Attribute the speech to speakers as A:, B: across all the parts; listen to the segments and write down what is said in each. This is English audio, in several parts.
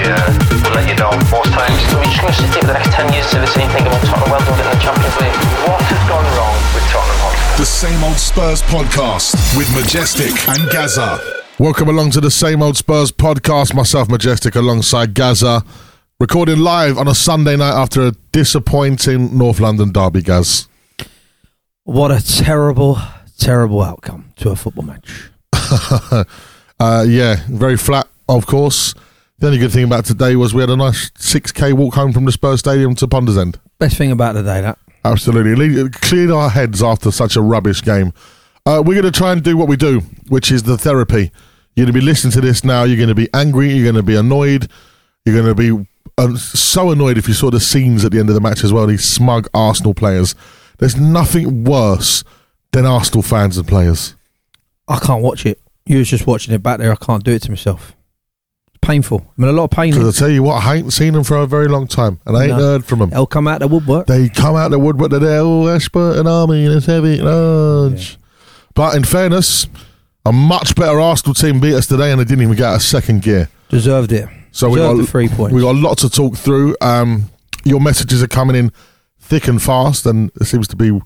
A: we uh, let you down most times.
B: So we're just going to sit here for the next 10 years and say the same thing about Tottenham well done getting the Champions League.
A: What has gone wrong with Tottenham Hotspur?
C: The same old Spurs podcast with Majestic and Gaza.
D: Welcome along to the same old Spurs podcast. Myself, Majestic, alongside Gaza, recording live on a Sunday night after a disappointing North London derby. Gaz,
E: What a terrible, terrible outcome to a football match.
D: uh, yeah, very flat, of course. The only good thing about today was we had a nice 6k walk home from the Spurs Stadium to Ponders End.
E: Best thing about the day, that.
D: Absolutely. Le- Cleared our heads after such a rubbish game. Uh, we're going to try and do what we do, which is the therapy. You're going to be listening to this now. You're going to be angry. You're going to be annoyed. You're going to be uh, so annoyed if you saw the scenes at the end of the match as well. These smug Arsenal players. There's nothing worse than Arsenal fans and players.
E: I can't watch it. You was just watching it back there. I can't do it to myself. Painful. I mean, a lot of pain.
D: Because I tell you what, I ain't seen them for a very long time, and I ain't
E: No.
D: heard from them.
E: They'll come out the woodwork.
D: They come out the woodwork. They're there, oh, Ashburton Army, and it's heavy, large. But in fairness, a much better Arsenal team beat us today, and they didn't even get a second gear.
E: Deserved it.
D: So we got
E: the three points.
D: We got a lot to talk through. Um, your messages are coming in thick and fast, and it seems to be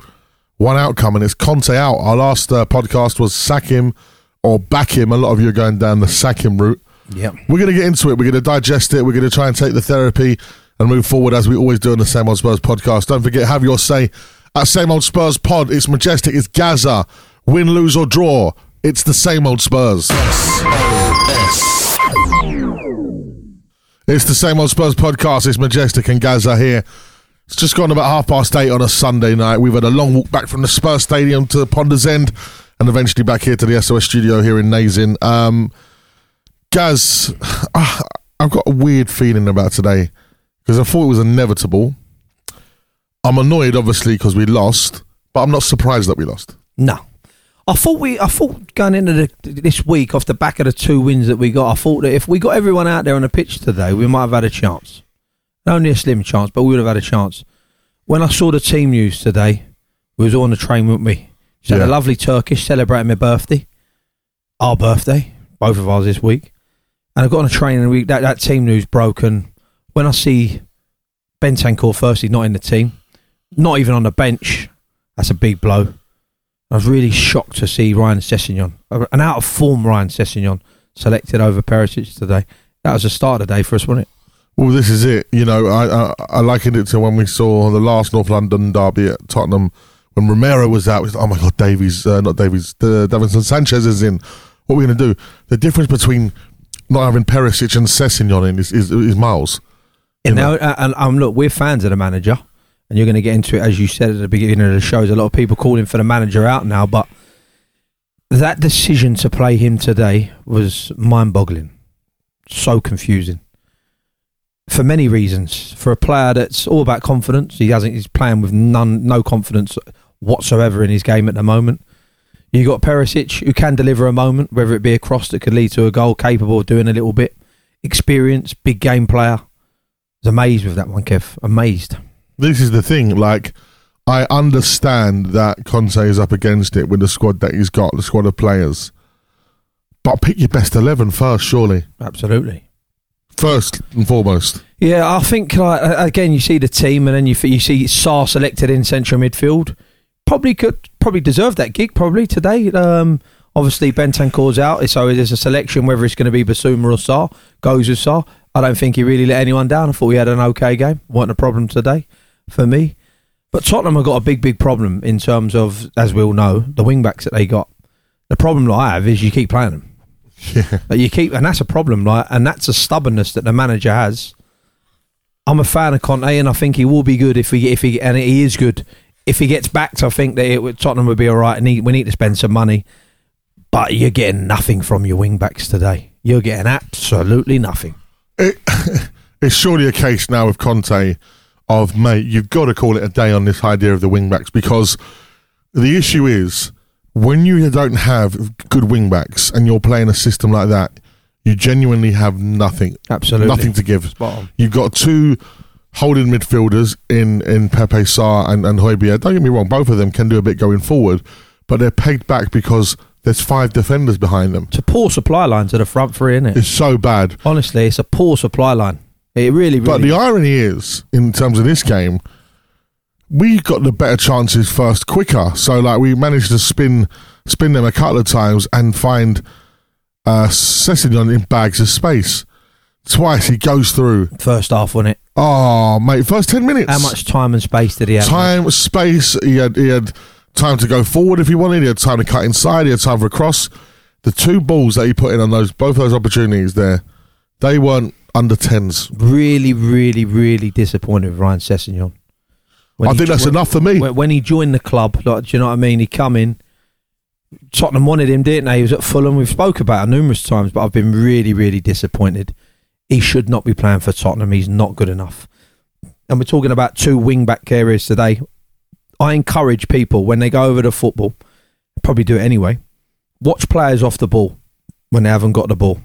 D: one outcome, and it's Conte out. Our last uh, podcast was sack him or back him. A lot of you are going down the sack him route.
E: Yep.
D: We're going to get into it. We're going to digest it. We're going to try and take the therapy and move forward as we always do on the Same Old Spurs podcast. Don't forget, have your say at Same Old Spurs pod. It's majestic. It's Gaza. Win, lose, or draw. It's the same old Spurs. It's the same old Spurs podcast. It's Majestic and Gaza here. It's just gone about half past eight on a Sunday night. We've had a long walk back from the Spurs Stadium to Ponders End and eventually back here to the SOS studio here in Nazeing. Um, Gaz, ah, I've got a weird feeling about today because I thought it was inevitable. I'm annoyed, obviously, because we lost, but I'm not surprised that we lost.
E: No. I thought we. I thought going into the, this week off the back of the two wins that we got, I thought that if we got everyone out there on the pitch today, we might have had a chance. Only a slim chance, but we would have had a chance. When I saw the team news today, we was all on the train with me. She had
D: Yeah.
E: a lovely Turkish celebrating my birthday, our birthday, both of ours this week. And I got on a train and we, that, that team news broke. And when I see Bentancur firstly not in the team, not even on the bench, that's a big blow. I was really shocked to see Ryan Sessegnon, an out of form Ryan Sessegnon, selected over Perisic today. That was the start of the day for us, wasn't it?
D: Well, this is it. You know, I, I I likened it to when we saw the last North London derby at Tottenham when Romero was out. Was, oh my God, Davies, uh, not Davies, the Davinson Sanchez is in. What are we going to do? The difference between not having Perisic and Sessegnon in is, is, is miles.
E: And
D: You know?
E: now, uh, and um, look, we're fans of the manager, and you're going to get into it as you said at the beginning of the show. There's a lot of people calling for the manager out now, but that decision to play him today was mind-boggling, so confusing for many reasons. For a player that's all about confidence, he hasn't. He's playing with none, no confidence whatsoever in his game at the moment. You got Perisic who can deliver a moment, whether it be a cross that could lead to a goal, capable of doing a little bit, experience, big game player. I was amazed with that one, Kev. Amazed.
D: This is the thing. Like, I understand that Conte is up against it with the squad that he's got, the squad of players. But pick your best 11 first, surely.
E: Absolutely.
D: First and foremost.
E: Yeah, I think like again, you see the team, and then you you see Sarr selected in central midfield. Probably could probably deserve that gig probably today. Um, obviously Bentancur's out, so there's a selection whether it's going to be Bissouma or Sarr. Goes with Sarr. I don't think he really let anyone down. I thought we had an okay game. wasn't a problem today for me. But Tottenham have got a big, big problem in terms of, as we all know, the wing backs that they got. The problem that I have is you keep playing them.
D: Yeah.
E: But you keep, and that's a problem, right? And that's a stubbornness that the manager has. I'm a fan of Conte, and I think he will be good if he, if he, and he is good if he gets backed. I think that it, would- Tottenham would be all right. And he, we need to spend some money, but you're getting nothing from your wing backs today. You're getting absolutely nothing.
D: it, it's surely a case now with Conte of mate, you've got to call it a day on this idea of the wing backs because the issue is when you don't have good wing backs and you're playing a system like that, you genuinely have nothing,
E: Absolutely,
D: nothing to give. You've got two holding midfielders in in Pape Sarr and and Højbjerg. Don't get me wrong, both of them can do a bit going forward, but they're pegged back because there's five defenders behind them.
E: It's a poor supply line to the front three, isn't it?
D: It's so bad.
E: Honestly, it's a poor supply line. It really, really.
D: But the irony is, in terms of this game, we got the better chances first quicker. So like we managed to spin spin them a couple of times and find uh Sessegnon in bags of space. Twice he goes through.
E: first half, wasn't it?
D: Oh mate, first ten minutes.
E: How much time and space did he have?
D: time, space. He had he had time to go forward if he wanted. He had time to cut inside. He had time for a cross. The two balls that he put in on those both those opportunities there, they weren't under tens.
E: Really, really, really disappointed with Ryan Sessegnon. When
D: I think that's enough for me.
E: When, when he joined the club, like, do you know what I mean? He come in. Tottenham wanted him, didn't they? He was at Fulham. We've spoke about it numerous times, but I've been really, really disappointed. He should not be playing for Tottenham. He's not good enough. And we're talking about two wing back areas today. I encourage people when they go over to football, probably do it anyway. Watch players off the ball when they haven't got the ball.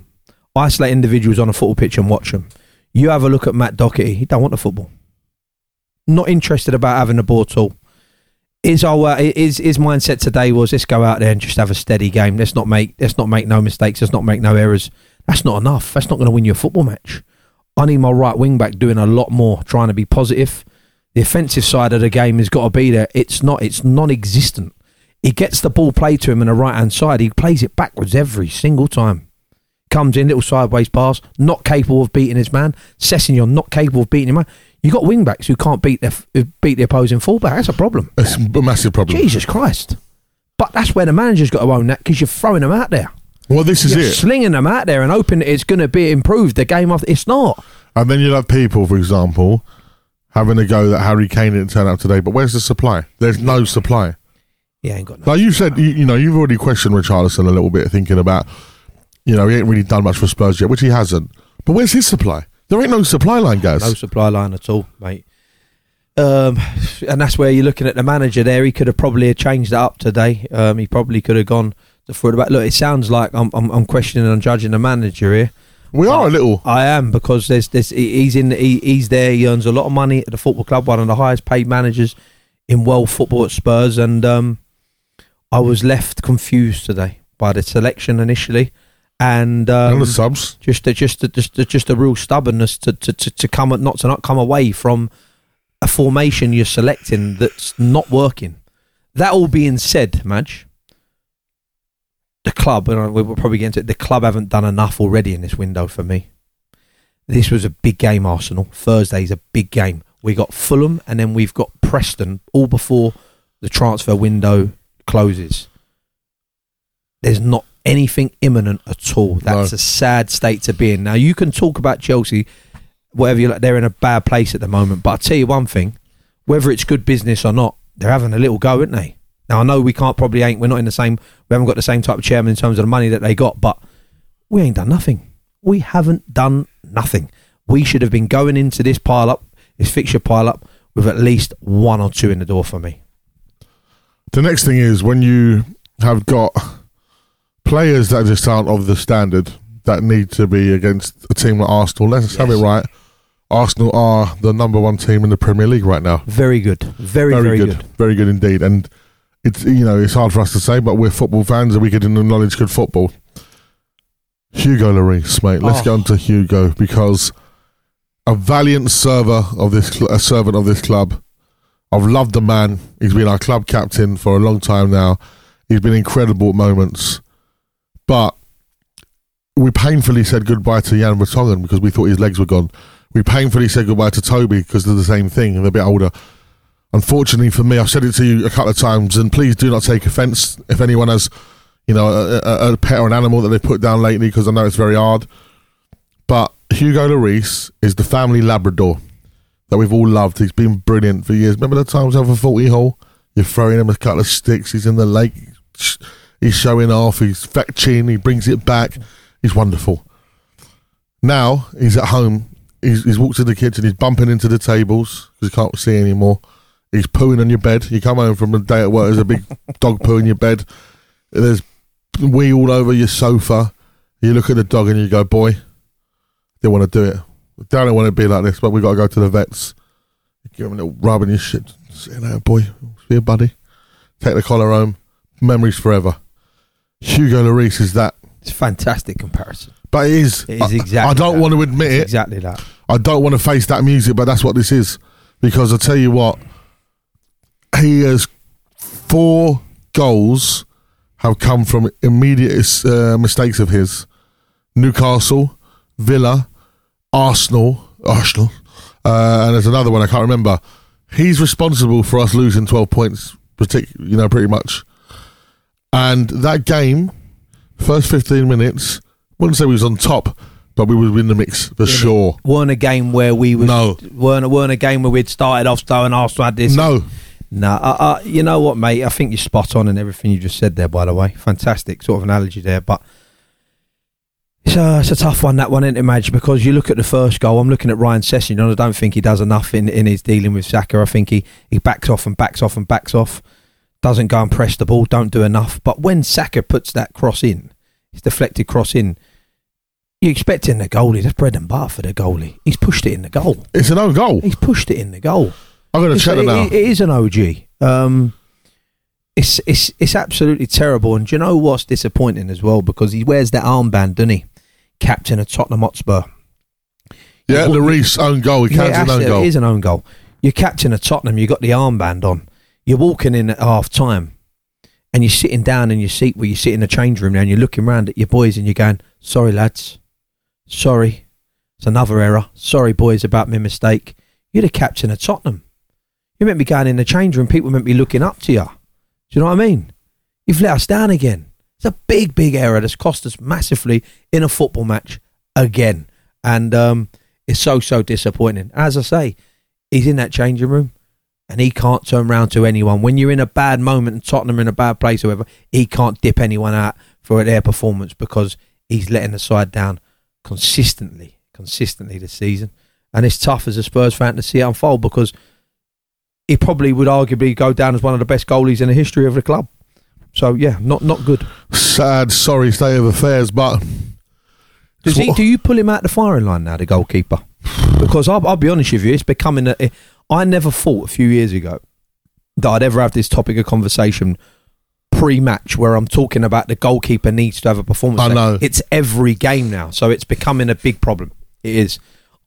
E: Isolate individuals on a football pitch and watch them. You have a look at Matt Doherty. He don't want the football. Not interested about having the ball at all. His our uh, his his mindset today was let's go out there and just have a steady game. Let's not make let's not make no mistakes. Let's not make no errors. That's not enough. That's not going to win you a football match. I need my right wing back doing a lot more, trying to be positive. The offensive side of the game has got to be there. It's not. It's non-existent. He gets the ball played to him on the right hand side. He plays it backwards every single time. Comes in little sideways pass, not capable of beating his man. Sessegnon not capable of beating him man. You got wing backs who can't beat their beat the opposing fullback. That's a problem.
D: It's a massive problem.
E: Jesus Christ! But that's where the manager's got to own that because you're throwing them out there.
D: Well, this is
E: You're
D: it.
E: slinging them out there and hoping it's going to be improved. The game off. It's not.
D: And then you'll have people, for example, having a go that Harry Kane didn't turn up today. But where's the supply? There's no supply.
E: Yeah, ain't got no.
D: Like you said, you, you know, you've already questioned Richarlison a little bit, thinking about, you know, he ain't really done much for Spurs yet, which he hasn't. But where's his supply? There ain't no supply line, guys.
E: No supply line at all, mate. Um, and that's where you're looking at the manager there. He could have probably changed that up today. Um, he probably could have gone back. Look, it sounds like I'm, I'm, I'm questioning and judging the manager here.
D: we are a little.
E: I am because there's this. He's in. He, he's there. He earns a lot of money at the football club. One of the highest paid managers in world football at Spurs, and um, I was left confused today by the selection initially, and um,
D: and the subs.
E: just a, just a, just a, just a real stubbornness to, to, to, to come not to not come away from a formation you're selecting that's not working. That all being said, Madge, the club and we will probably get into it. The club haven't done enough already in this window for me. This was a big game, Arsenal. Thursday's a big game. We got Fulham and then we've got Preston all before the transfer window closes. There's not anything imminent at all. That's
D: No.
E: a sad state to be in. Now you can talk about Chelsea, whatever you like. They're in a bad place at the moment. But I'll tell you one thing: whether it's good business or not, they're having a little go, aren't they? Now I know we can't probably ain't. We're not in the same. We haven't got the same type of chairman in terms of the money that they got, but we ain't done nothing. We haven't done nothing. We should have been going into this pile up, this fixture pile up, with at least one or two in the door for me.
D: The next thing is when you have got players that just aren't of the standard that need to be against a team like Arsenal. Let's have it right. Arsenal are the number one team in the Premier League right now.
E: Very good. Very, very, good.
D: very good indeed. And it's you know it's hard for us to say, but we're football fans and we can acknowledge good football. Hugo Lloris, mate. Let's
E: Oh.
D: get on to Hugo because a valiant server of this, cl- a servant of this club. I've loved the man. He's been our club captain for a long time now. He's been incredible at moments, but we painfully said goodbye to Jan Vertonghen because we thought his legs were gone. We painfully said goodbye to Toby because they're the same thing and they're a bit older. Unfortunately for me, I've said it to you a couple of times, and please do not take offence if anyone has, you know, a, a, a pet or an animal that they've put down lately because I know it's very hard. But Hugo Lloris is the family Labrador that we've all loved. He's been brilliant for years. Remember the times over 40 hole? You're throwing him a couple of sticks. He's in the lake. He's showing off. He's fetching. He brings it back. He's wonderful. Now he's at home. He's, he's walked to the kitchen. He's bumping into the tables because he can't see anymore. He's pooing on your bed. You come home from a day at work. There's a big dog poo in your bed. There's wee all over your sofa. You look at the dog and you go, "Boy, they want to do it. They don't want to be like this, but we've got to go to the vets. Give him a little rub and your shit. Say, "Hey, boy, see you, buddy. Take the collar home. Memories forever." Hugo Lloris is that.
E: It's a fantastic comparison.
D: But it is.
E: It is
D: I-
E: exactly
D: I, don't
E: that.
D: want to admit
E: It's
D: it.
E: exactly that.
D: I don't want to face that music, but that's what this is. Because I tell you what, he has four goals have come from immediate uh, mistakes of his. Newcastle, Villa, Arsenal, Arsenal, uh, and there's another one I can't remember. He's responsible for us losing 12 points, partic- you know, pretty much. And that game, first 15 minutes, wouldn't say we was on top, but we were in the mix for sure.
E: Weren't a game where we was
D: No.
E: weren't weren't a game where we'd started off slow and Arsenal had this.
D: No,
E: No, uh, uh, you know what, mate? I think you're spot on in everything you just said there. By the way, fantastic sort of analogy there. But it's a, it's a tough one that one, isn't it, Madge? Because you look at the first goal. I'm looking at Ryan Session, and I don't think he does enough in, in his dealing with Saka. I think he he backs off and backs off and backs off. Doesn't go and press the ball. Don't do enough. But when Saka puts that cross in, his deflected cross in. You expecting the goalie? That's bread and butter for the goalie. He's pushed it in the goal.
D: it's an own goal.
E: He's pushed it in the goal.
D: I'm going to check it now.
E: it- it is an OG. Um, it's it's it's absolutely terrible. And do you know what's disappointing as well? Because he wears that armband, doesn't he? Captain of Tottenham Hotspur.
D: yeah,
E: Well,
D: Lloris own goal. He
E: Yeah,
D: counts an
E: actually,
D: own goal.
E: It is an own goal. You're captain of Tottenham. You've got the armband on. You're walking in at half time, and you're sitting down in your seat where you sit in the change room now, and you're looking round at your boys, and you're going, "Sorry, lads, sorry, it's another error. Sorry, boys, about my mistake. You're the captain of Tottenham. You're meant to be going in the change room. People meant to be looking up to you. Do you know what I mean? You've let us down again. It's a big, big error that's cost us massively in a football match again. And um, it's so, so disappointing. As I say, he's in that changing room and he can't turn round to anyone. When you're in a bad moment and Tottenham are in a bad place, or whatever, he can't dip anyone out for their performance because he's letting the side down consistently, consistently this season. And it's tough as a Spurs fan to see it unfold because he probably would arguably go down as one of the best goalies in the history of the club. So yeah, not not good.
D: Sad, sorry state of affairs, but
E: Does he, do you pull him out the firing line now, the goalkeeper? Because I'll, I'll be honest with you, it's becoming a. I never thought a few years ago that I'd ever have this topic of conversation pre-match where I'm talking about the goalkeeper needs to have a performance.
D: I
E: day.
D: know.
E: it's every game now, so it's becoming a big problem. It is.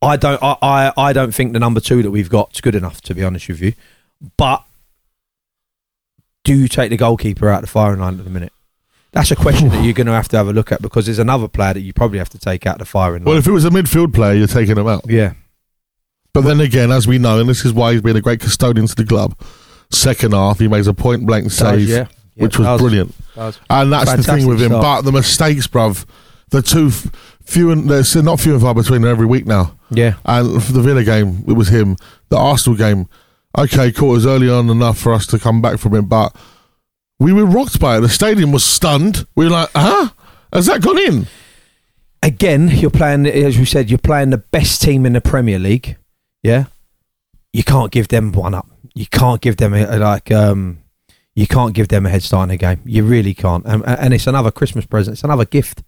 E: I don't. I, I, I don't think the number two that we've got is good enough. To be honest with you, but do you take the goalkeeper out of the firing line at the minute? That's a question that you're going to have to have a look at because there's another player that you probably have to take out the firing line.
D: well, if it was a midfield player, you're taking him out.
E: yeah,
D: But then again, as we know, and this is why he's been a great custodian to the club. Second half, he makes a point blank save,
E: yeah. Yeah,
D: which was
E: does.
D: brilliant.
E: Does.
D: And that's the thing with him.
E: start.
D: But the mistakes, bruv, the two f- few and there's not few and far between every week now.
E: Yeah,
D: And for the Villa game, it was him. The Arsenal game, okay, cool. It was early on enough for us to come back from it, but we were rocked by it. The stadium was stunned. We were like, huh? Has that gone in?
E: again, you're playing as we said, you're playing the best team in the Premier League. Yeah, you can't give them one up. You can't give them a, like um, you can't give them a head start in a game. You really can't. And, and it's another Christmas present. It's another gift.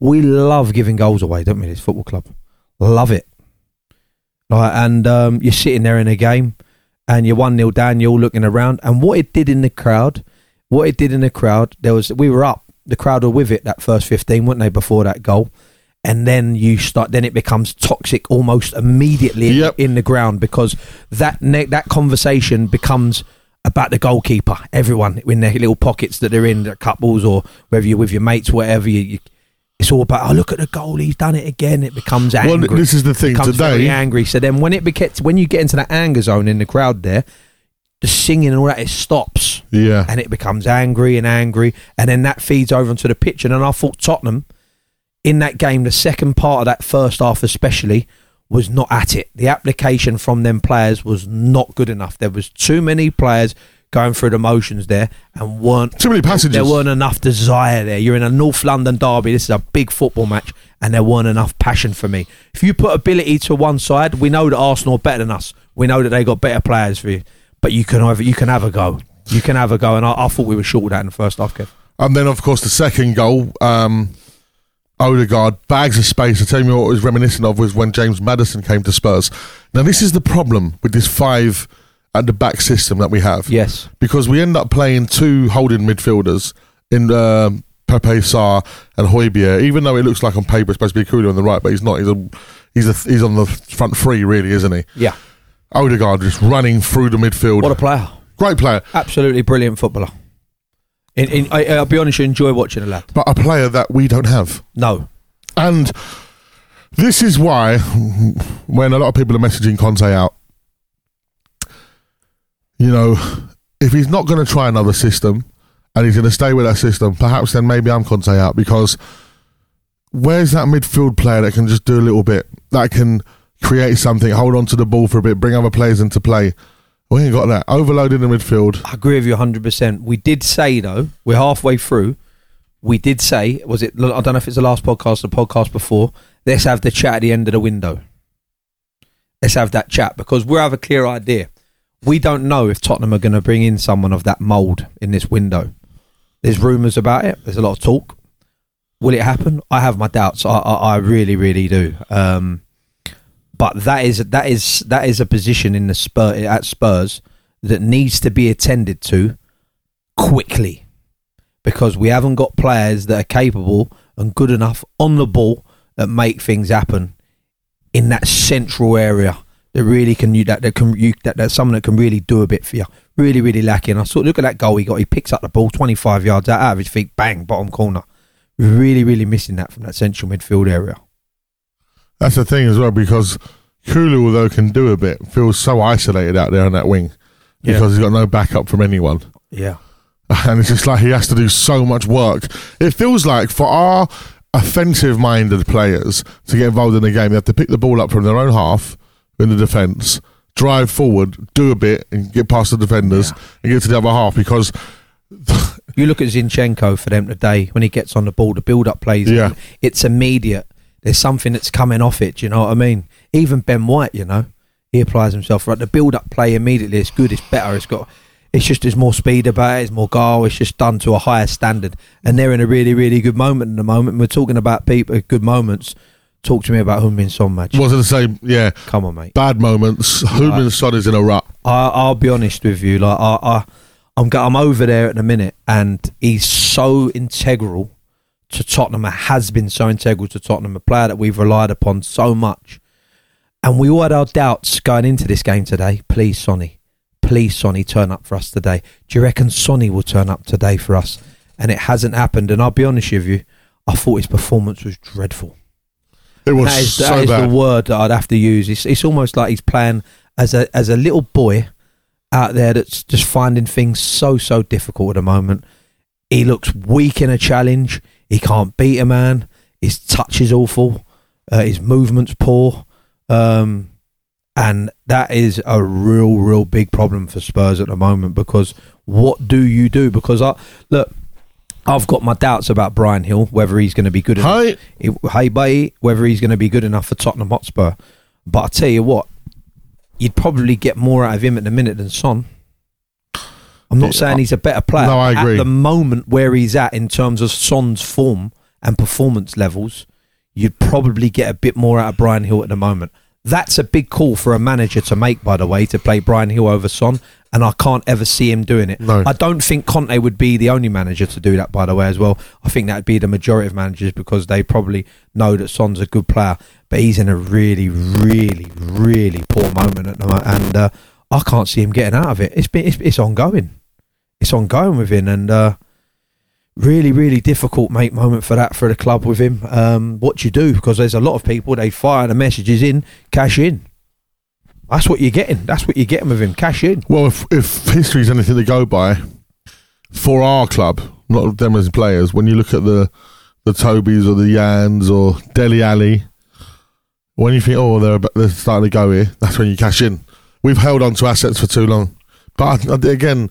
E: We love giving goals away, don't we? This football club, love it. Like, and um, you're sitting there in a game, and you're one 0 down. You're all looking around, and what it did in the crowd, what it did in the crowd, there was we were up. The crowd were with it that first fifteen, weren't they? Before that goal, and then you start. Then it becomes toxic almost immediately in-
D: Yep.
E: in, the ground because that ne- that conversation becomes about the goalkeeper. Everyone in their little pockets that they're in, their couples or whether you're with your mates, whatever. You, you, it's all about. Oh, look at the goal! He's done it again. It becomes angry.
D: Well, this is the thing
E: becomes very
D: today.
E: angry. So then, when it gets when you get into that anger zone in the crowd, there, the singing and all that it stops
D: Yeah.
E: and it becomes angry and angry, and then that feeds over onto the pitch. And then I thought Tottenham in that game, the second part of that first half, especially, was not at it. The application from them players was not good enough. There was too many players going through the motions there, and weren't
D: Too many passages.
E: there weren't enough desire there. You're in a North London derby. This is a big football match, and there weren't enough passion for me. If you put ability to one side, we know that Arsenal are better than us. We know that they got better players for you, but you can have you can have a go. You can have a go, and I, I thought we were short of that in the first half, Kev.
D: And then, of course, the second goal, um, Odegaard bags of space. I tell you what it was reminiscent of was when James Maddison came to Spurs. Now, this is the problem with this five at the back system that we have.
E: Yes,
D: Because we end up playing two holding midfielders in uh, Pape Sarr and Højbjerg, even though it looks like on paper it's supposed to be Kulu on the right, but he's not. He's a he's a he's on the front three, really, isn't he?
E: Yeah.
D: Odegaard just running through the midfield.
E: What a player.
D: Great player,
E: Absolutely brilliant footballer. In, in, I, I'll be honest, you enjoy watching a lad.
D: but a player that we don't have.
E: No.
D: And this is why, when a lot of people are messaging Conte out, you know, if he's not going to try another system and he's going to stay with that system, perhaps then maybe I'm Conte out because where's that midfield player that can just do a little bit, that can create something, hold on to the ball for a bit, bring other players into play? We ain't got that. Overloaded in the midfield.
E: I agree with you 100%. We did say, though, we're halfway through. We did say, was it, I don't know if it's the last podcast or the podcast before, let's have the chat at the end of the window. Let's have that chat because we have a clear idea. We don't know if Tottenham are going to bring in someone of that mould in this window. There's rumours about it. There's a lot of talk. Will it happen? I have my doubts. I, I, I really, really do. Um, but that is that is that is a position in the Spur at Spurs that needs to be attended to quickly because we haven't got players that are capable and good enough on the ball that make things happen in that central area that really can you that that can you that that's someone that can really do a bit for you. Really, really lacking. I saw look at that goal he got. He picks up the ball twenty five yards out, of his feet, bang, bottom corner. Really, really missing that from that central midfield area.
D: That's the thing as well because Kulu, although can do a bit, feels so isolated out there on that wing
E: Yeah.
D: because he's got no backup from anyone.
E: Yeah.
D: And it's just like he has to do so much work. It feels like for our offensive minded players to get involved in the game, they have to pick the ball up from their own half in the defence, drive forward, do a bit, and get past the defenders and get to the other half because
E: You look at Zinchenko for them today when he gets on the ball, the build up plays,
D: Yeah.
E: it's immediate. There's something that's coming off it. Do you know what I mean? Even Ben White, you know, he applies himself right. The build up play immediately, is good, it's better, it's got, it's just there's more speed about it, it's more goal, it's just done to a higher standard, and they're in a really, really good moment at the moment. And we're talking about people, uh, good moments. Talk to me about Heung-Min Son match.
D: was it the same? Yeah,
E: Come on, mate.
D: bad moments. Heung-Min Son is in a rut.
E: I, I'll be honest with you. Like I, I, I'm, go- I'm over there at the minute, and he's so integral to Tottenham. Has been so integral to Tottenham, a player that we've relied upon so much. And we all had our doubts going into this game today. Please, Sonny, please, Sonny, turn up for us today. Do you reckon Sonny will turn up today for us? And it hasn't happened. And I'll be honest with you, I thought his performance was dreadful.
D: It was
E: That is,
D: so
E: that is
D: bad.
E: the word that I'd have to use. It's, it's almost like he's playing as a as a little boy out there that's just finding things so so difficult at the moment. He looks weak in a challenge. He can't beat a man. His touch is awful. Uh, his movement's poor. Um, and that is a real, real big problem for Spurs at the moment because what do you do? Because I look, I've got my doubts about Bryan Gil, whether he's going to be good enough.
D: Hi.
E: Hey, buddy, whether he's going to be good enough for Tottenham Hotspur. But I tell you what, you'd probably get more out of him at the minute than Son. I'm not saying he's a better player.
D: No, I agree.
E: At the moment where he's at in terms of Son's form and performance levels, you'd probably get a bit more out of Bryan Gil at the moment. That's a big call for a manager to make, by the way, to play Bryan Gil over Son, and I can't ever see him doing it.
D: No.
E: I don't think Conte would be the only manager to do that, by the way, as well. I think that'd be the majority of managers because they probably know that Son's a good player, but he's in a really, really, really poor moment at the moment, and uh, I can't see him getting out of it. It's been, it's, it's ongoing. It's ongoing with him, and uh, really, really difficult, mate, moment for that for the club with him. Um, what you do? Because there's a lot of people they fire the messages in, cash in. That's what you're getting. That's what you're getting with him. Cash in.
D: Well, if, if history's anything to go by, for our club, not them as players, when you look at the the Tobys or the Yans or Dele Alli, when you think, oh, they're, about- they're starting to go here, that's when you cash in. We've held on to assets for too long. But I- again,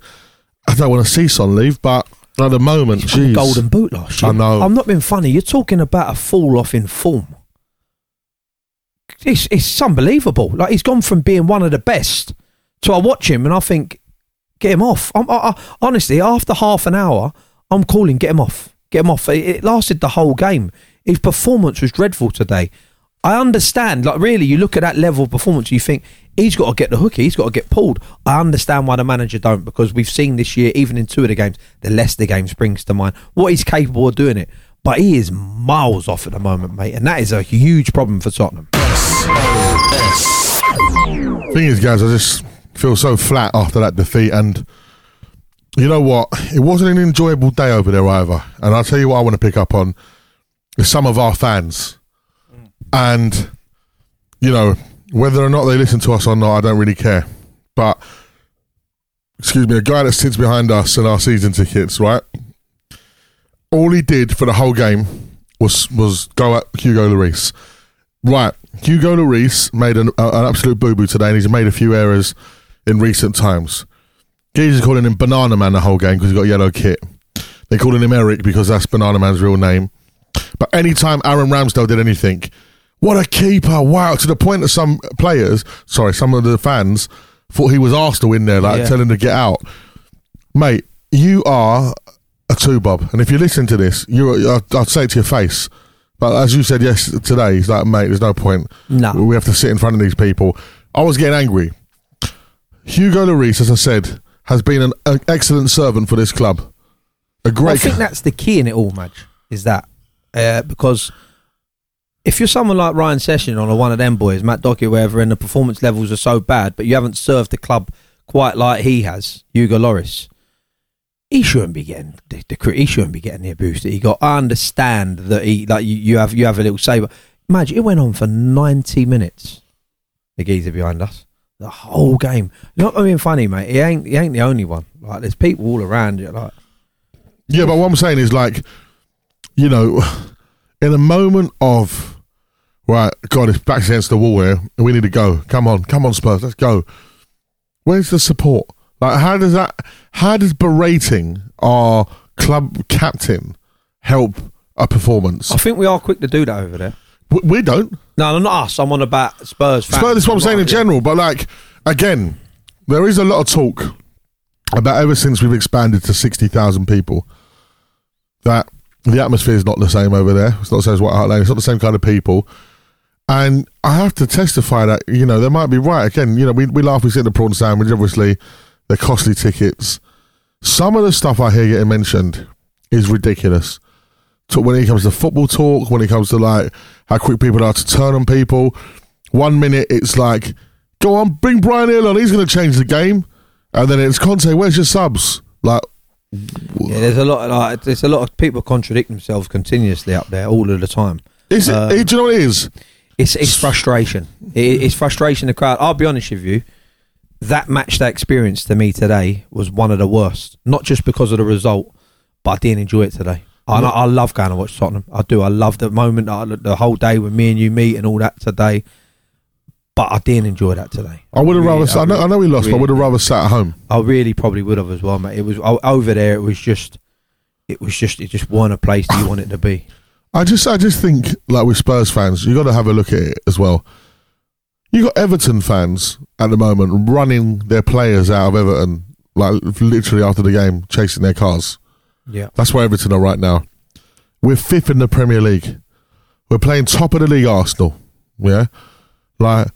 D: I don't want to see Son leave, but at the moment,
E: He won the golden boot last year.
D: I know.
E: I'm not being funny. You're talking about a fall off in form. It's it's unbelievable. Like he's gone from being one of the best to I watch him and I think, get him off. I'm, I, I, honestly, after half an hour, I'm calling, get him off, get him off. It, it lasted the whole game. His performance was dreadful today. I understand. Like, really, you look at that level of performance, you think he's got to get the hooky, he's got to get pulled. I understand why the manager don't because we've seen this year, even in two of the games, the Leicester game springs to mind. What he's capable of doing it, but he is miles off at the moment, mate, and that is a huge problem for Tottenham.
D: Thing is, guys, I just feel so flat after that defeat, and you know what? It wasn't an enjoyable day over there either. And I'll tell you what I want to pick up on is some of our fans, and you know whether or not they listen to us or not, I don't really care. But excuse me, a guy that sits behind us and our season tickets, right? All he did for the whole game was was go at Hugo Lloris. Right, Hugo Lloris made an, uh, an absolute boo boo today, and he's made a few errors in recent times. Geezer's calling him Banana Man the whole game because he's got a yellow kit. They're calling him Eric because that's Banana Man's real name. But anytime Aaron Ramsdale did anything, what a keeper! Wow, to the point that some players, sorry, some of the fans thought he was Arsenal in there, like
E: Yeah.
D: telling him to get out. Mate, you are a two bob, and if you listen to this, you I'd, I'd say it to your face. But as you said yes today, he's like, mate, there's no point.
E: No.
D: we have to sit in front of these people. I was getting angry. Hugo Lloris, as I said, has been an, an excellent servant for this club. A great.
E: I think that's the key in it all, Madge, is that. Uh, because if you're someone like Ryan Session or one of them boys, Matt Dockett, wherever, and the performance levels are so bad, but you haven't served the club quite like he has, Hugo Lloris, he shouldn't be getting the, the he shouldn't be getting the abuse that he got. I understand that he like you, you have you have a little say, but imagine it went on for ninety minutes. The geezer behind us, the whole game. Not being funny, mate. He ain't he ain't the only one. Like there's people all around you. Like
D: Yeah, but what I'm saying is like, you know, in a moment of right, God, it's back against the wall here. We need to go. Come on, come on, Spurs, let's go. Where's the support? Like, how does that? How does berating our club captain help a performance?
E: I think we are quick to do that over there.
D: We, we don't.
E: No, no, not us. I'm on about Spurs fans.
D: Spurs, that's what I'm saying in
E: Yeah.
D: general. But like, again, there is a lot of talk about ever since we've expanded to sixty thousand people that the atmosphere is not the same over there. It's not the same as White Hart Lane. It's not the same kind of people. And I have to testify that you know they might be right. Again, you know we we laugh, we sit in the prawn sandwich. Obviously, they're costly tickets. Some of the stuff I hear getting mentioned is ridiculous. So when it comes to football talk, when it comes to like how quick people are to turn on people, one minute it's like, go on, bring Bryan Gil on, he's going to change the game, and then it's Conte, where's your subs? Like,
E: Yeah, there's a lot. Of, like, there's a lot of people contradict themselves continuously up there all of the time.
D: is it?
E: Um,
D: do you know what it is?
E: It's it's frustration. It, it's frustration. The crowd. I'll be honest with you. That match, that experience to me today was one of the worst. Not just because of the result, but I didn't enjoy it today. I, I love going to watch Tottenham. I do. I love the moment, uh, the whole day when me and you meet and all that today. But I didn't enjoy that today.
D: I would have
E: really-
D: rather. I, know,
E: really-
D: I know we lost, but I would have rather sat at home.
E: I really probably would have as well, mate. It was over there. It was just, it was just, it just wasn't a place that you wanted to be.
D: I just, I just think, like with Spurs fans, you got to have a look at it as well. You got Everton fans at the moment running their players out of Everton, like literally after the game, chasing their cars.
E: Yeah.
D: That's where Everton are right now. We're fifth in the Premier League. We're playing top of the league, Arsenal. Yeah, like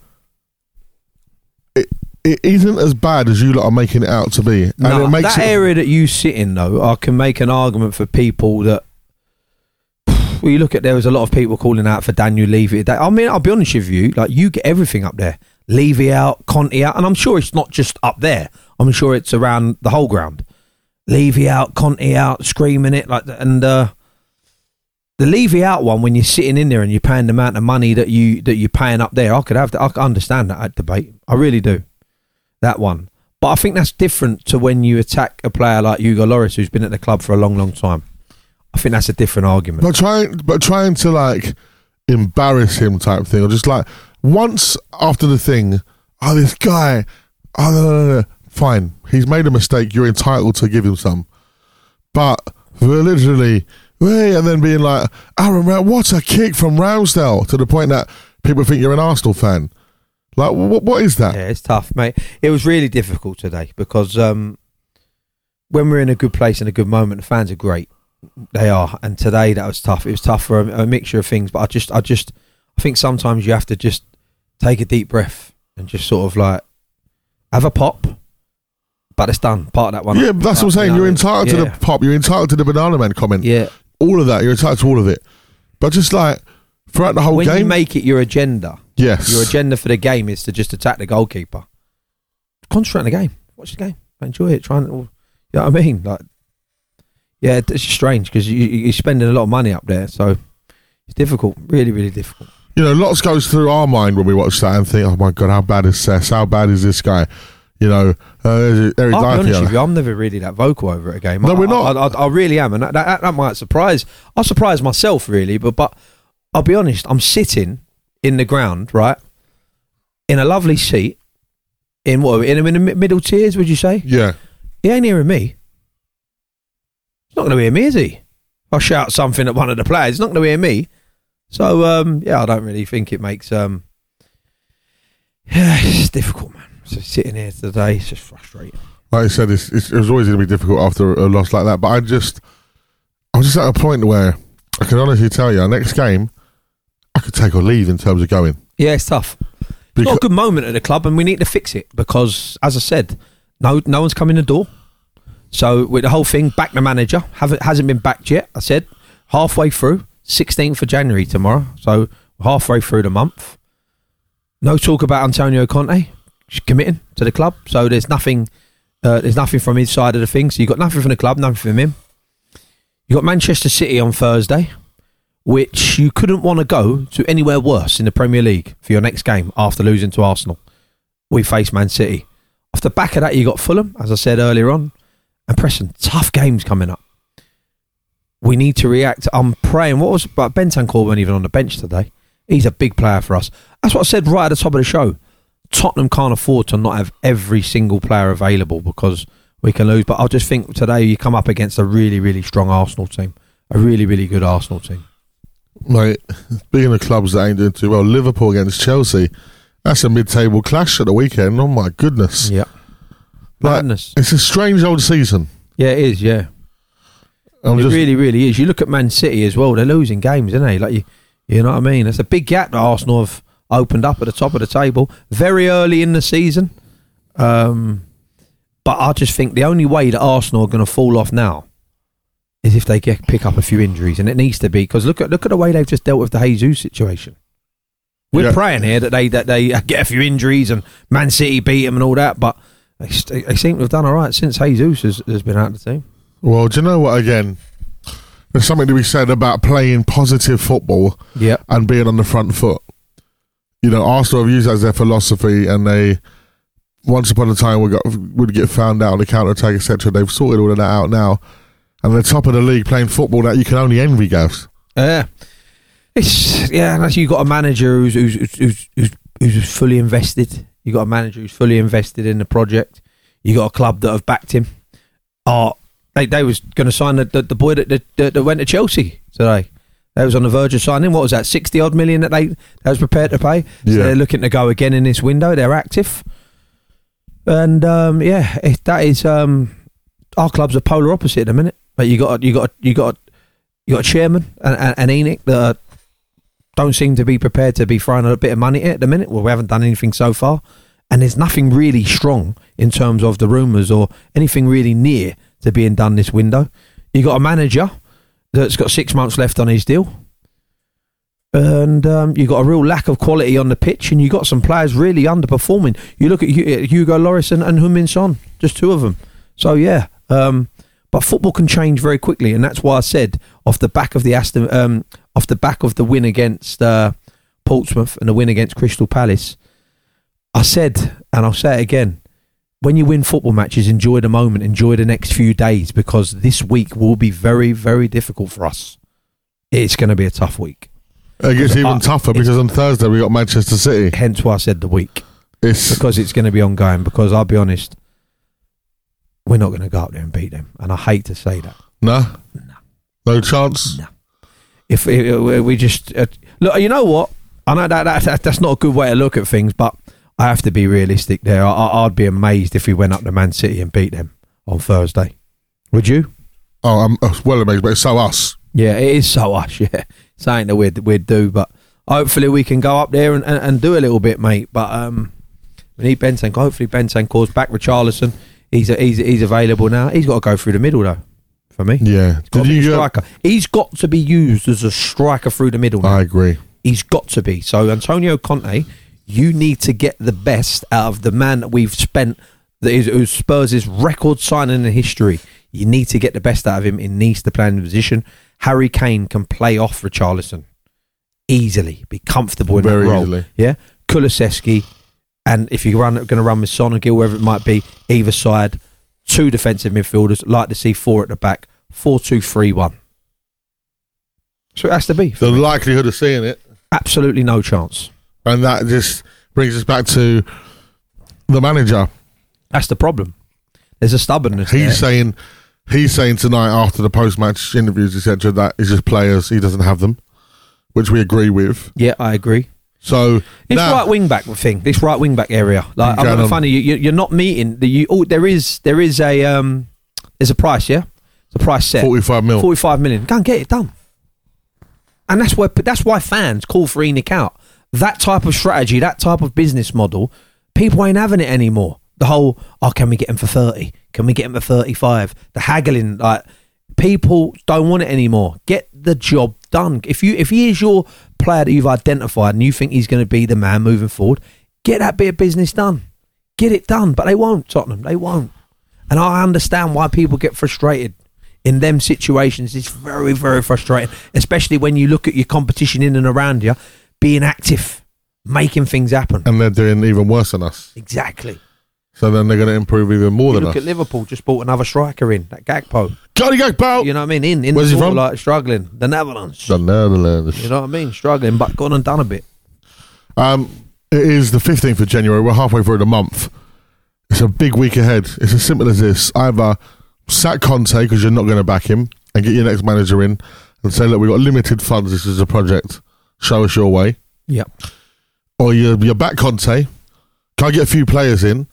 D: it. It isn't as bad as you lot are making it out to be, and
E: No,
D: it makes
E: that
D: it.
E: area that you sit in, though, I can make an argument for people that. Well, you look at there was a lot of people calling out for Daniel Levy. I mean, I'll be honest with you, like you get everything up there, Levy out, Conte out, and I'm sure it's not just up there. I'm sure it's around the whole ground. Levy out, Conte out, screaming it like, that. and uh, the Levy out one when you're sitting in there and you're paying the amount of money that you that you're paying up there. I could have, I could understand that debate. I really do that one. But I think that's different to when you attack a player like Hugo Lloris, who's been at the club for a long, long time. I think that's a different argument.
D: But trying, but trying to like embarrass him type thing, or just like once after the thing, oh this guy, oh no, no, no, fine, he's made a mistake. You're entitled to give him some, but we're literally, hey, and then being like, Aaron, what a kick from Ramsdale to the point that people think you're an Arsenal fan. Like, what, what is that?
E: yeah, it's tough, mate. It was really difficult today because um, when we're in a good place and a good moment, the fans are great. They are, and today that was tough. It was tough for a, a mixture of things, but I just, I just, I think sometimes you have to just take a deep breath and just sort of like have a pop. But it's done. Part of that one.
D: Yeah, that's what I'm saying. You're entitled to the pop. You're entitled to the banana man comment.
E: Yeah.
D: All of that. You're entitled to all of it. But just like throughout the whole
E: game you make it your agenda,
D: yes,
E: your agenda for the game is to just attack the goalkeeper. Concentrate on the game. Watch the game. Enjoy it. Try and, you know what I mean? Like, yeah, it's strange because you, you- you're spending a lot of money up there, so it's difficult. Really, really difficult.
D: you know, lots goes through our mind when we watch that and think, oh my god, how bad is Sess? How bad is this guy? You know, uh, Eric
E: I'll be honest with you, I'm never really that vocal over a game.
D: No,
E: I,
D: we're not.
E: I, I, I really am, and that, that, that might surprise. I surprise myself really, but but I'll be honest. I'm sitting in the ground, right, in a lovely seat, in what in, in the middle tiers. Would you say?
D: Yeah,
E: He ain't hearing me. He's not going to hear me, is he? I'll shout something at one of the players. He's not going to hear me. So um, yeah, I don't really think it makes um, yeah, it's difficult, man. So sitting here today, it's just frustrating.
D: like I said, it's, it's, it was always going to be difficult after a loss like that. But I just, I'm just at a point where I can honestly tell you, our next game, I could take or leave in terms of going.
E: Yeah, it's tough. It's
D: Because,
E: not a good moment at the club, and we need to fix it because, as I said, no no one's coming the door. So with the whole thing, back the manager haven't hasn't been backed yet. I said halfway through, sixteenth of January tomorrow. So halfway through the month. No talk about Antonio Conte committing to the club. So there's nothing. Uh, there's nothing from his side of the thing. So you got nothing from the club, nothing from him. You got Manchester City on Thursday which you couldn't want to go to anywhere worse in the Premier League for your next game after losing to Arsenal. We face Man City. Off the back of that, you got Fulham, as I said earlier on, and Preston. Tough games coming up. We need to react. I'm praying. What was but Bentancur wasn't even on the bench today. He's a big player for us. That's what I said right at the top of the show. Tottenham can't afford to not have every single player available because we can lose. But I just think today you come up against a really, really strong Arsenal team, a really, really good Arsenal team.
D: mate, being the clubs that ain't doing too well, Liverpool against Chelsea, that's a mid-table clash at the weekend. Oh my goodness!
E: Yeah.
D: Like, It's a strange old season.
E: Yeah, it is. Yeah,
D: I'm
E: it
D: just,
E: really, really is. You look at Man City as well; they're losing games, aren't they? Like you, you know what I mean? It's a big gap that Arsenal have opened up at the top of the table very early in the season. Um, but I just think the only way that Arsenal are going to fall off now is if they get pick up a few injuries, and it needs to be because look at look at the way they've just dealt with the Jesus situation. We're
D: Yeah.
E: praying here that they that they get a few injuries and Man City beat them and all that, but they, they seem to have done all right since Jesus has, has been out of the team.
D: well, do you know what? Again, there's something to be said about playing positive football
E: Yeah,
D: and being on the front foot. You know, Arsenal have used that as their philosophy, and they once upon a time would, got, would get found out on the counter attack, etc. They've sorted all of that out now, and they're top of the league playing football that you can only envy, Gavs.
E: Yeah, it's yeah. And you've got a manager who's who's who's, who's who's fully invested. You got a manager who's fully invested in the project. You've got a club that have backed him. Oh, they they was going to sign the, the, the boy that, that that went to Chelsea today. They was on the verge of signing. What was that? Sixty odd million that they they was prepared to pay. So
D: Yeah.
E: they're looking to go again in this window. They're active, and um, yeah, it, that is um, our club's a polar opposite at the minute. But you got you got you got you got a chairman and, and, and ENIC that are- don't seem to be prepared to be throwing a bit of money at the minute. Well, we haven't done anything so far, and there's nothing really strong in terms of the rumours or anything really near to being done this window. You got a manager that's got six months left on his deal, and um, you got a real lack of quality on the pitch, and you got some players really underperforming. You look at Hugo Lloris and, and Son, just two of them. So yeah, um, but football can change very quickly, and that's why I said off the back of the Aston, um, off the back of the win against uh, Portsmouth and the win against Crystal Palace, I said, and I'll say it again: when you win football matches, enjoy the moment, enjoy the next few days, because this week will be very, very difficult for us. It's going to be a tough week.
D: It gets even tougher because on Thursday we got Manchester City.
E: Hence why I said the week
D: It's
E: because it's going to be ongoing. Because I'll be honest, we're not going to go up there and beat them, and I hate to say that.
D: no, no chance.
E: No. If uh, we just uh, look, you know what? I know that, that, that that's not a good way to look at things, but I have to be realistic. There, I, I'd be amazed if we went up to Man City and beat them on Thursday. Would you?
D: Oh, I'm well amazed, but it's so us.
E: Yeah, it is so us. Yeah, something that we'd we'd do, but hopefully we can go up there and, and, and do a little bit, mate. But um, we need Bentancur. Hopefully Bentancur's back. Richarlison, he's he's he's available now. He's got to go through the middle though. For me,
D: Yeah. Did you?
E: Striker. He's got to be used as a striker through the middle. Now.
D: I agree.
E: He's got to be. So Antonio Conte, you need to get the best out of the man that we've spent that is who Spurs' record signing in history. You need to get the best out of him. He needs to play in the position. Harry Kane can play off Richarlison easily, be comfortable in
D: Very
E: that role.
D: easily.
E: Yeah, Kulusevski, and if you're going to run with Son and Gil, wherever it might be, either side, two defensive midfielders. Like to see four at the back, four two three one. So it has to be.
D: The likelihood of seeing it,
E: Absolutely no chance.
D: and that just brings us back to the manager.
E: That's the problem. There's a stubbornness.
D: He's
E: there.
D: saying he's saying tonight after the post match interviews etc that it's just players he doesn't have them, which we agree with.
E: yeah, I agree.
D: So
E: This
D: now
E: right wing back thing, this right wing back area. Like, I'm
D: Going
E: not
D: on.
E: funny. You, you, you're not meeting the. You, oh, there is there is a um, there's a price. Yeah, the price set.
D: forty five mil.
E: 45 million. Go and get it done. And that's why that's why fans call for ENIC out. That type of strategy, that type of business model, people ain't having it anymore. The whole, oh, can we get him for 30? Can we get him for 35? The haggling, like people don't want it anymore. Get the job done. If you if he is your player that you've identified and you think he's going to be the man moving forward, get that bit of business done. Get it done. But they won't, Tottenham. They won't. And I understand why people get frustrated in them situations. It's very, very frustrating, especially when you look at your competition in and around you being active, making things happen.
D: and they're doing even worse than us.
E: Exactly.
D: So then they're going to improve even more
E: You
D: than
E: look
D: us.
E: at Liverpool, just bought another striker in, that Gakpo.
D: Johnny Gakpo.
E: You know what I mean? In, in
D: Where's
E: the
D: from?
E: like struggling. The Netherlands.
D: The Netherlands.
E: You know what I mean? Struggling, but gone and done a bit.
D: Um, it is the 15th of January. We're halfway through the month. It's a big week ahead. It's as simple as this. Either sack Conte because you're not going to back him and get your next manager in and say, look, we've got limited funds. This is a project. Show us your way.
E: Yep.
D: Or you're, you're back Conte. Can I get a few players in?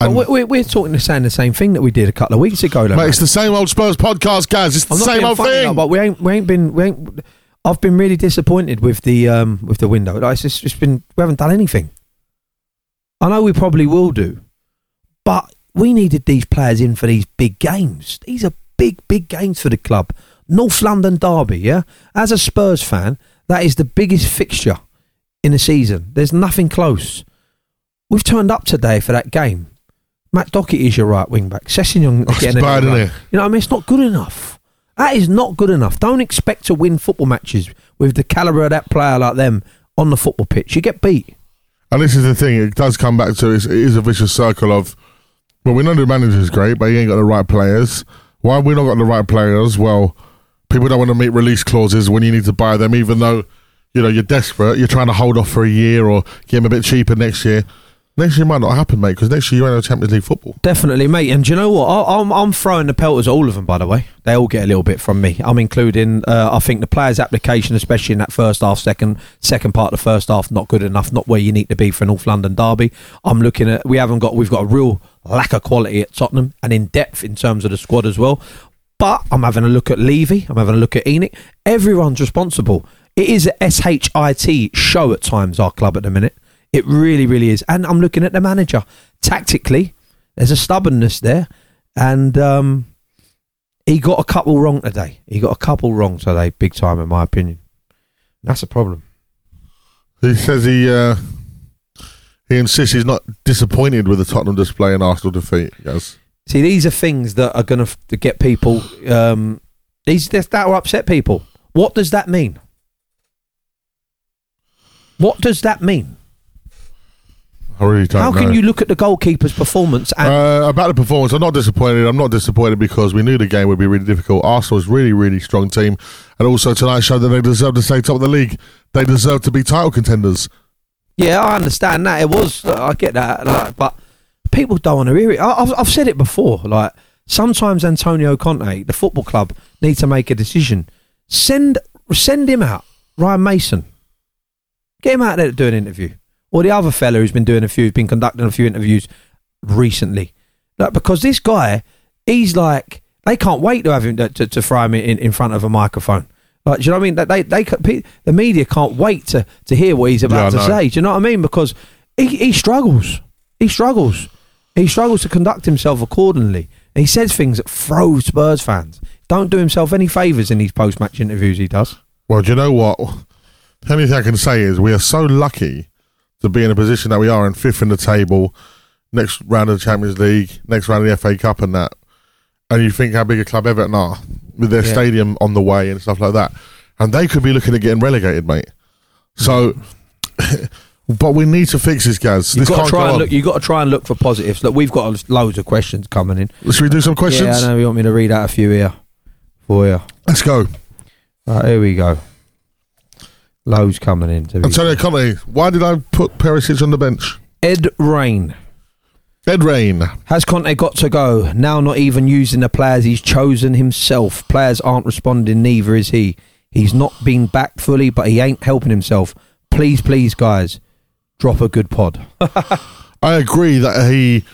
D: And,
E: we're, we're, we're talking the saying the same thing that we did a couple of weeks ago. Though,
D: mate, it's the same old Spurs podcast, guys. It's the
E: I'm
D: same old thing.
E: but we ain't we ain't been we ain't. I've been really disappointed with the um with the window. Like, it's just it's been we haven't done anything. I know we probably will do, but we needed these players in for these big games. These are big big games for the club. North London derby, yeah. As a Spurs fan, that is the biggest fixture in the season. There's nothing close. We've turned up today for that game. Matt Doherty is your right wing back.
D: Sessegnon it's
E: getting
D: bad,
E: run. You know what I mean? It's not good enough. That is not good enough. Don't expect to win football matches with the caliber of that player like them on the football pitch. You get beat.
D: And this is the thing, it does come back to it is a vicious circle of, well, we know the manager's great, but he ain't got the right players. Why have we not got the right players? Well, people don't want to meet release clauses when you need to buy them, even though, you know, you're desperate. You're trying to hold off for a year or get them a bit cheaper next year. Next year might not happen, mate, because next year you're in Champions League football.
E: Definitely, mate. And do you know what? I, I'm I'm throwing the pelters at all of them. By the way, they all get a little bit from me. I'm including. Uh, I think the players' application, especially in that first half, second second part of the first half, not good enough. Not where you need to be for North London derby. I'm looking at. We haven't got. We've got a real lack of quality at Tottenham and in depth in terms of the squad as well. But I'm having a look at Levy. I'm having a look at ENIC. Everyone's responsible. It is a shit show at times. Our club at the minute. It really, really is. And I'm looking at the manager. Tactically, there's a stubbornness there. And um, he got a couple wrong today. He got a couple wrong today, big time, in my opinion. That's a problem.
D: He says he uh, he insists he's not disappointed with the Tottenham display and Arsenal defeat. Goes,
E: See, these are things that are going to get people. Um, these that will upset people. What does that mean? What does that mean?
D: I really don't
E: How
D: know.
E: can you look at the goalkeeper's performance and
D: Uh, about the performance, I'm not disappointed. I'm not disappointed because we knew the game would be really difficult. Arsenal's really, really strong team, and also tonight showed that they deserve to stay top of the league. They deserve to be title contenders.
E: Yeah, I understand that. It was, I get that, like, but people don't want to hear it. I, I've, I've said it before. Like sometimes Antonio Conte, the football club, need to make a decision. Send send him out, Ryan Mason. Get him out there to do an interview, or the other fella who's been doing a few, who's been conducting a few interviews recently. Like because this guy, he's like they can't wait to have him to, to, to throw him in, in front of a microphone. Like, do you know what I mean? That They, they, could- the media can't wait to, to hear what he's about
D: Yeah,
E: to say. Do you know what I mean? Because he, he struggles. He struggles. He struggles to conduct himself accordingly. And he says things that throw Spurs fans. Don't do himself any favours in these post match interviews he does.
D: Well, do you know what? The only thing I can say is we are so lucky to be in a position that we are in fifth in the table, next round of the Champions League, next round of the FA Cup, and that. And you think how big a club Everton are with their
E: Yeah.
D: stadium on the way and stuff like that, and they could be looking at getting relegated, mate. So, but we need to fix this, guys.
E: You've
D: this
E: got to
D: go
E: try and look. You've got to try and look for positives. Look, we've got loads of questions coming in.
D: Should we do some questions?
E: Yeah, I know you want me to read out a few here for you.
D: Let's go.
E: Right, here we go. Loads coming in. To
D: Antonio Conte, why did I put Perisic on the bench?
E: Ed Rain.
D: Ed Rain.
E: Has Conte got to go? Now not even using the players he's chosen himself. Players aren't responding, neither is he. He's not been back fully, but he ain't helping himself. Please, please, guys, drop a good pod.
D: I agree that he,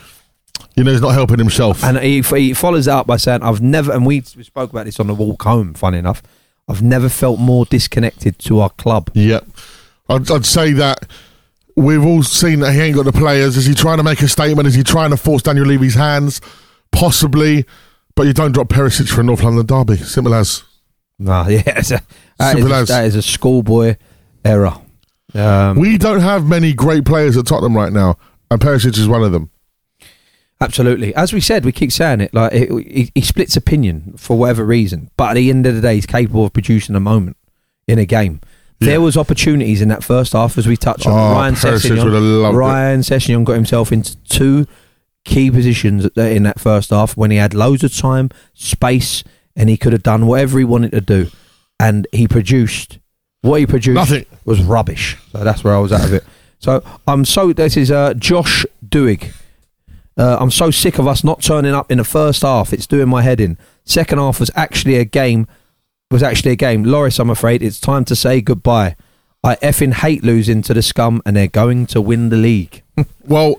D: you know, he's not helping himself.
E: And he, he follows that up by saying, I've never, and we, we spoke about this on the walk home, funny enough, I've never felt more disconnected to our club.
D: Yep. I'd, I'd say that we've all seen that he ain't got the players. Is he trying to make a statement? Is he trying to force Daniel Levy's hands? Possibly. But you don't drop Perisic for a North London derby. Simple as.
E: Nah, yeah, it's a, that,
D: Simple
E: is,
D: as.
E: that is a schoolboy error. Um,
D: We don't have many great players at Tottenham right now, and Perisic is one of them.
E: Absolutely. As we said, we keep saying it. Like he, he, he splits opinion for whatever reason, but at the end of the day, he's capable of producing a moment in a game.
D: Yeah.
E: There was opportunities in that first half, as we touched on.
D: Oh,
E: Ryan Sessegnon. Ryan Sessegnon got himself into two key positions in that first half when he had loads of time, space, and he could have done whatever he wanted to do, and he produced what he produced
D: Nothing.
E: was rubbish. So that's where I was out of it. So I'm so. This is uh, Josh Duig. Uh, I'm so sick of us not turning up in the first half. It's doing my head in. Second half was actually a game. Was actually a game. Lloris, I'm afraid it's time to say goodbye. I effing hate losing to the scum, and they're going to win the league.
D: Well,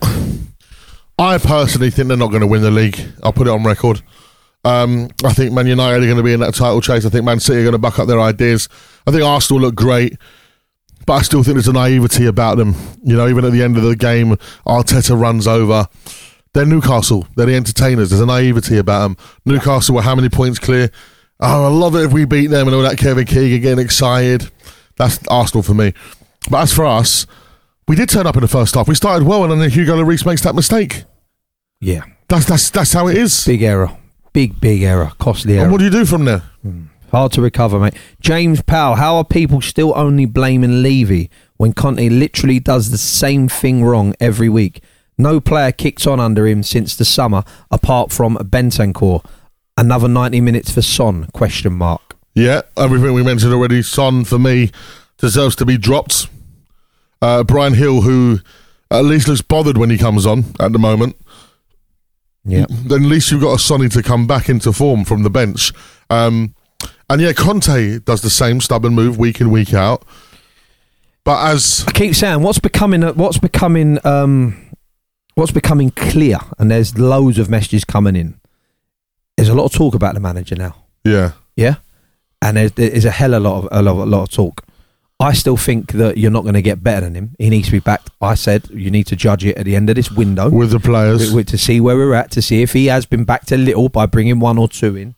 D: I personally think they're not going to win the league. I'll put it on record. Um, I think Man United are going to be in that title chase. I think Man City are going to buck up their ideas. I think Arsenal look great, but I still think there's a naivety about them. You know, even at the end of the game, Arteta runs over. They're Newcastle. They're the entertainers. There's a naivety about them. Newcastle were how many points clear? Oh, I love it if we beat them and all that. Kevin Keegan getting excited. That's Arsenal for me. But as for us, we did turn up in the first half. We started well, and then Hugo Lloris makes that mistake.
E: Yeah,
D: That's that's that's how it is.
E: big error, big big error, costly error.
D: And what do you do from there? Hmm.
E: Hard to recover, mate. James Powell, how are people still only blaming Levy when Conte literally does the same thing wrong every week? No player kicked on under him since the summer, apart from Bentancur. Another ninety minutes for Son? Question mark.
D: Yeah, everything we mentioned already. Son for me deserves to be dropped. Uh, Bryan Gil, who at least looks bothered when he comes on at the moment.
E: Yeah,
D: Then at least you've got a Sonny to come back into form from the bench. Um, and yeah, Conte does the same stubborn move week in week out. But as
E: I keep saying what's becoming what's becoming um, what's becoming clear, and there's loads of messages coming in. There's a lot of talk about the manager now.
D: yeah,
E: Yeah, and there's, there's a hell of a lot of a lot, a lot of talk. I still think that you're not going to get better than him. He needs to be backed. I said you need to judge it at the end of this window
D: with the players,
E: wi- to see where we're at, to see if he has been backed a little by bringing one or two in.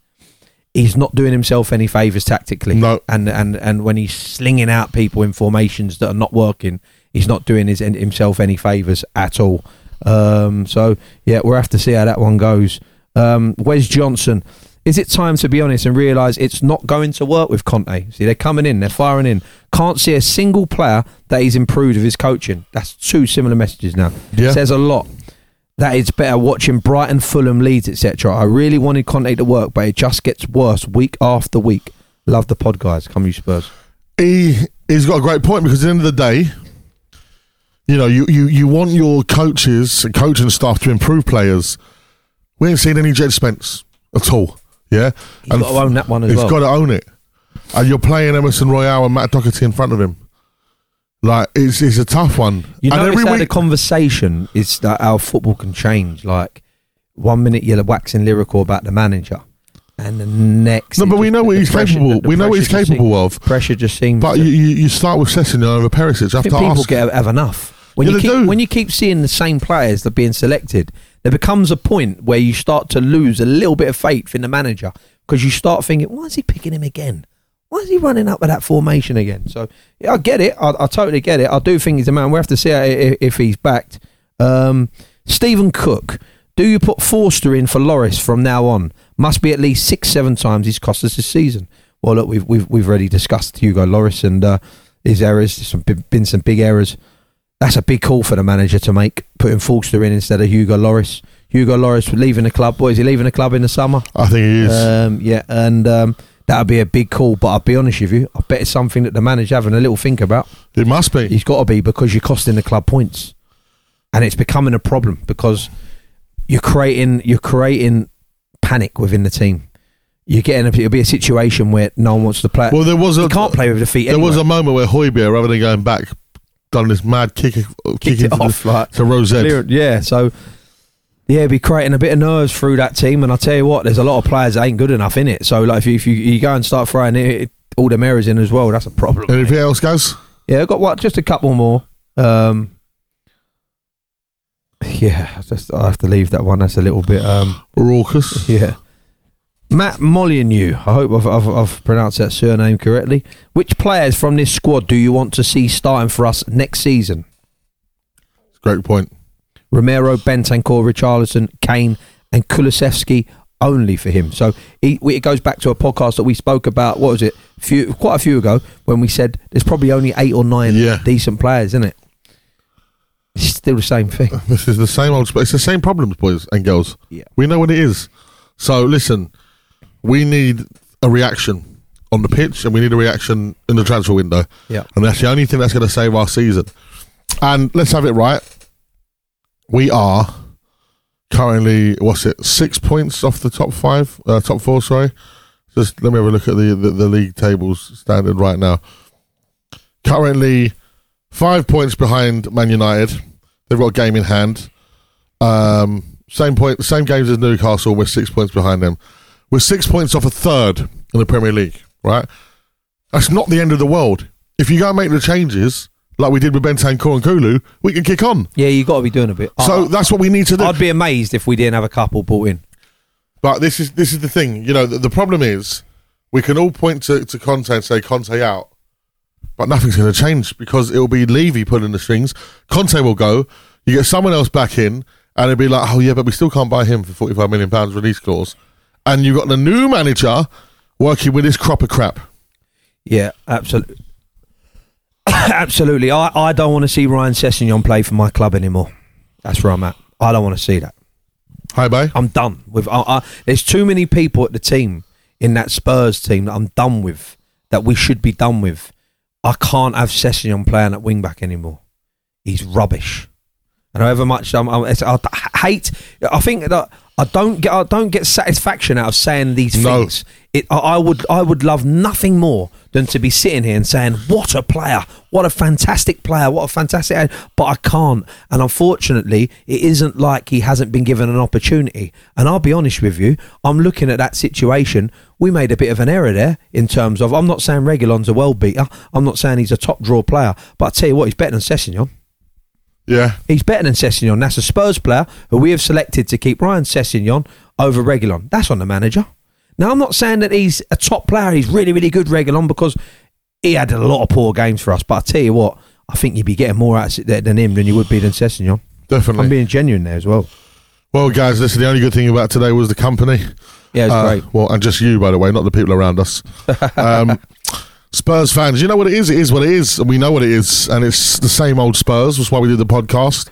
E: He's not doing himself any favors tactically.
D: No.
E: and and and when he's slinging out people in formations that are not working, he's not doing his himself any favors at all. Um, so yeah, we'll have to see how that one goes. Um, Wes Johnson. Is it time to be honest and realise it's not going to work with Conte? See, they're coming in, they're firing in. Can't see a single player that he's improved with his coaching. That's two similar messages now.
D: Yeah.
E: Says a lot. That it's better watching Brighton, Fulham, Leeds, etc. I really wanted Conte to work, but it just gets worse week after week. Love the pod, guys. Come you Spurs.
D: he he's got a great point because at the end of the day, you know, you, you, you want your coaches and coaching staff to improve players. We ain't seen any Jed Spence at all. Yeah,
E: He's got to own that one as
D: he's
E: well.
D: got to own it. And you're playing Emerson Royal and Matt Doherty in front of him. Like it's it's a tough one.
E: You
D: and
E: notice
D: every
E: how the conversation is that our football can change. Like one minute you're waxing lyrical about the manager, and the next.
D: No, but we know what he's capable. We know what he's capable of.
E: Pressure just seems.
D: But you, you, you start with Sessegnon over Perisic. I
E: think people
D: ask.
E: get have enough. When
D: Yeah,
E: you keep
D: do.
E: when you keep seeing the same players that are being selected, there becomes a point where you start to lose a little bit of faith in the manager because you start thinking, why is he picking him again? Why is he running up with that formation again? So yeah, I get it. I, I totally get it. I do think he's a man. We have to see if, if he's backed. Um, Stephen Cook. Do you put Forster in for Lloris from now on? Must be at least six, seven times he's cost us this season. Well, look, we've we've we've already discussed Hugo Lloris and uh, his errors. There's some been some big errors. That's a big call for the manager to make, putting Forster in instead of Hugo Lloris. Hugo Lloris leaving the club. Boy, is he leaving the club in the summer?
D: I think he is.
E: Um, yeah, and um, that would be a big call. But I'll be honest with you, I bet it's something that the manager having a little think about.
D: it must be.
E: He's got to be because you're costing the club points, and it's becoming a problem because you're creating you're creating panic within the team. You're getting a, it'll be a situation where no one wants to play.
D: Well, there was a
E: you can't play with defeat.
D: There was a moment where Højbjerg, rather than going back, done this mad kick, kick
E: kicked it off
D: the,
E: like
D: to Rosette.
E: clear- yeah. So yeah, be creating a bit of nerves through that team. And I tell you what, there's a lot of players that ain't good enough in it. So like if you if you, you go and start throwing it, all the errors in as well, that's a problem. mate.
D: Anything else, guys?
E: Yeah, I've got what? Just a couple more. Um, yeah, I just I have to leave that one. That's a little bit. Um,
D: Raucous.
E: yeah. Matt Molyneux. I hope I've, I've, I've pronounced that surname correctly. Which players from this squad do you want to see starting for us next season?
D: Great point.
E: Romero, Bentancur, Richarlison, Kane, and Kulusevski only for him. So he, it goes back to a podcast that we spoke about. What was it? Few, quite a few ago when we said there's probably only eight or nine
D: Yeah.
E: decent players, isn't it? It's still the same thing.
D: This is the same old. It's the same problems, boys and girls.
E: Yeah.
D: We know what it is. So listen, we need a reaction on the pitch, and we need a reaction in the transfer window.
E: Yeah.
D: and that's the only thing that's going to save our season. And let's have it right. We are currently what's it? Six points off the top five, uh, top four. Sorry. Just let me have a look at the, the the league tables standard right now. Currently, five points behind Man United. They've got a game in hand. Um, same point, same games as Newcastle. We're six points behind them. We're six points off a third in the Premier League. Right. That's not the end of the world. If you go and make the changes like we did with Bentancur and Kulu, we can kick on.
E: Yeah, you've got to be doing a bit.
D: So
E: I,
D: that's what we need to do.
E: I'd be amazed if we didn't have a couple brought in.
D: But this is this is the thing. You know, the, the problem is we can all point to, to Conte and say Conte out, but nothing's going to change because it will be Levy pulling the strings. Conte will go. You get someone else back in, and it'll be like, oh yeah, but we still can't buy him for forty five million pounds release clause. And you've got the new manager working with this crop of crap.
E: Yeah, absolutely. absolutely. I, I don't want to see Ryan Sessegnon play for my club anymore. That's where I'm at. I don't want to see that.
D: Hi, Bay.
E: I'm done with. I, I, there's too many people at the team in that Spurs team that I'm done with. That we should be done with. I can't have Sessegnon playing at wing back anymore. He's rubbish. And however much I'm, I'm it's, I hate, I think that I don't get, I don't get satisfaction out of saying these
D: No.
E: things. It, I, I would, I would love nothing more than to be sitting here and saying, "What a player! What a fantastic player! What a fantastic!" But I can't, and unfortunately, it isn't like he hasn't been given an opportunity. And I'll be honest with you, I'm looking at that situation. We made a bit of an error there in terms of. I'm not saying Reguilón's a world beater. I'm not saying he's a top draw player. But I tell you what, he's better than Sessegnon.
D: Yeah,
E: He's better than Sessegnon. That's a Spurs player who we have selected to keep Ryan Sessegnon over Reguilón. That's on the manager. Now, I'm not saying that he's a top player. He's really, really good, Reguilón, because he had a lot of poor games for us. But I tell you what, I think you'd be getting more out of it than him than you would be than Sessegnon.
D: definitely.
E: I'm being genuine there as well.
D: well, guys, listen. The only good thing about today was the company.
E: Yeah, it's
D: Uh,
E: great.
D: Well, and just you, by the way, not the people around us. Um, Spurs fans, you know what it is? It is what it is. and We know what it is. And it's the same old Spurs. That's why we did the podcast.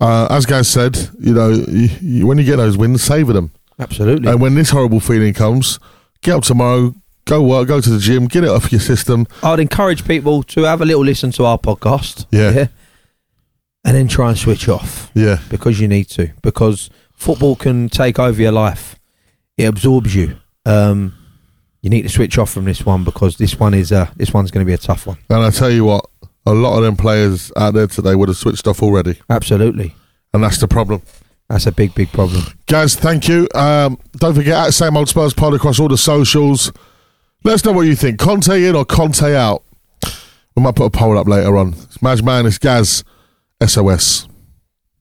D: Uh, as guys said, you know, you, you, when you get those wins, savour them.
E: Absolutely.
D: And when this horrible feeling comes, get up tomorrow, go work, go to the gym, get it off your system.
E: I'd encourage people to have a little listen to our podcast.
D: Yeah.
E: And then try and switch off.
D: Yeah.
E: because you need to. Because football can take over your life. It absorbs you. Um, you need to switch off from this one because this one is uh, this one's going to be a tough one.
D: And I tell you what, a lot of them players out there today would have switched off already.
E: Absolutely.
D: And that's the problem.
E: That's a big, big problem.
D: Guys, thank you. Um, don't forget at Same Old Spurs Pod across all the socials. Let us know what you think. Conte in or Conte out? We might put a poll up later on. It's Madge Man, it's Gaz, SOS.